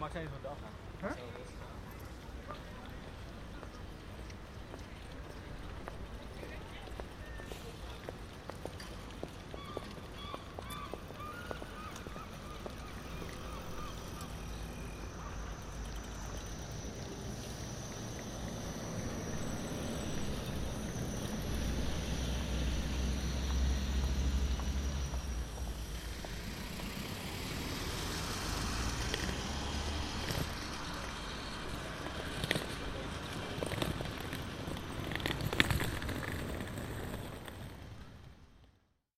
Max even van dag. Huh?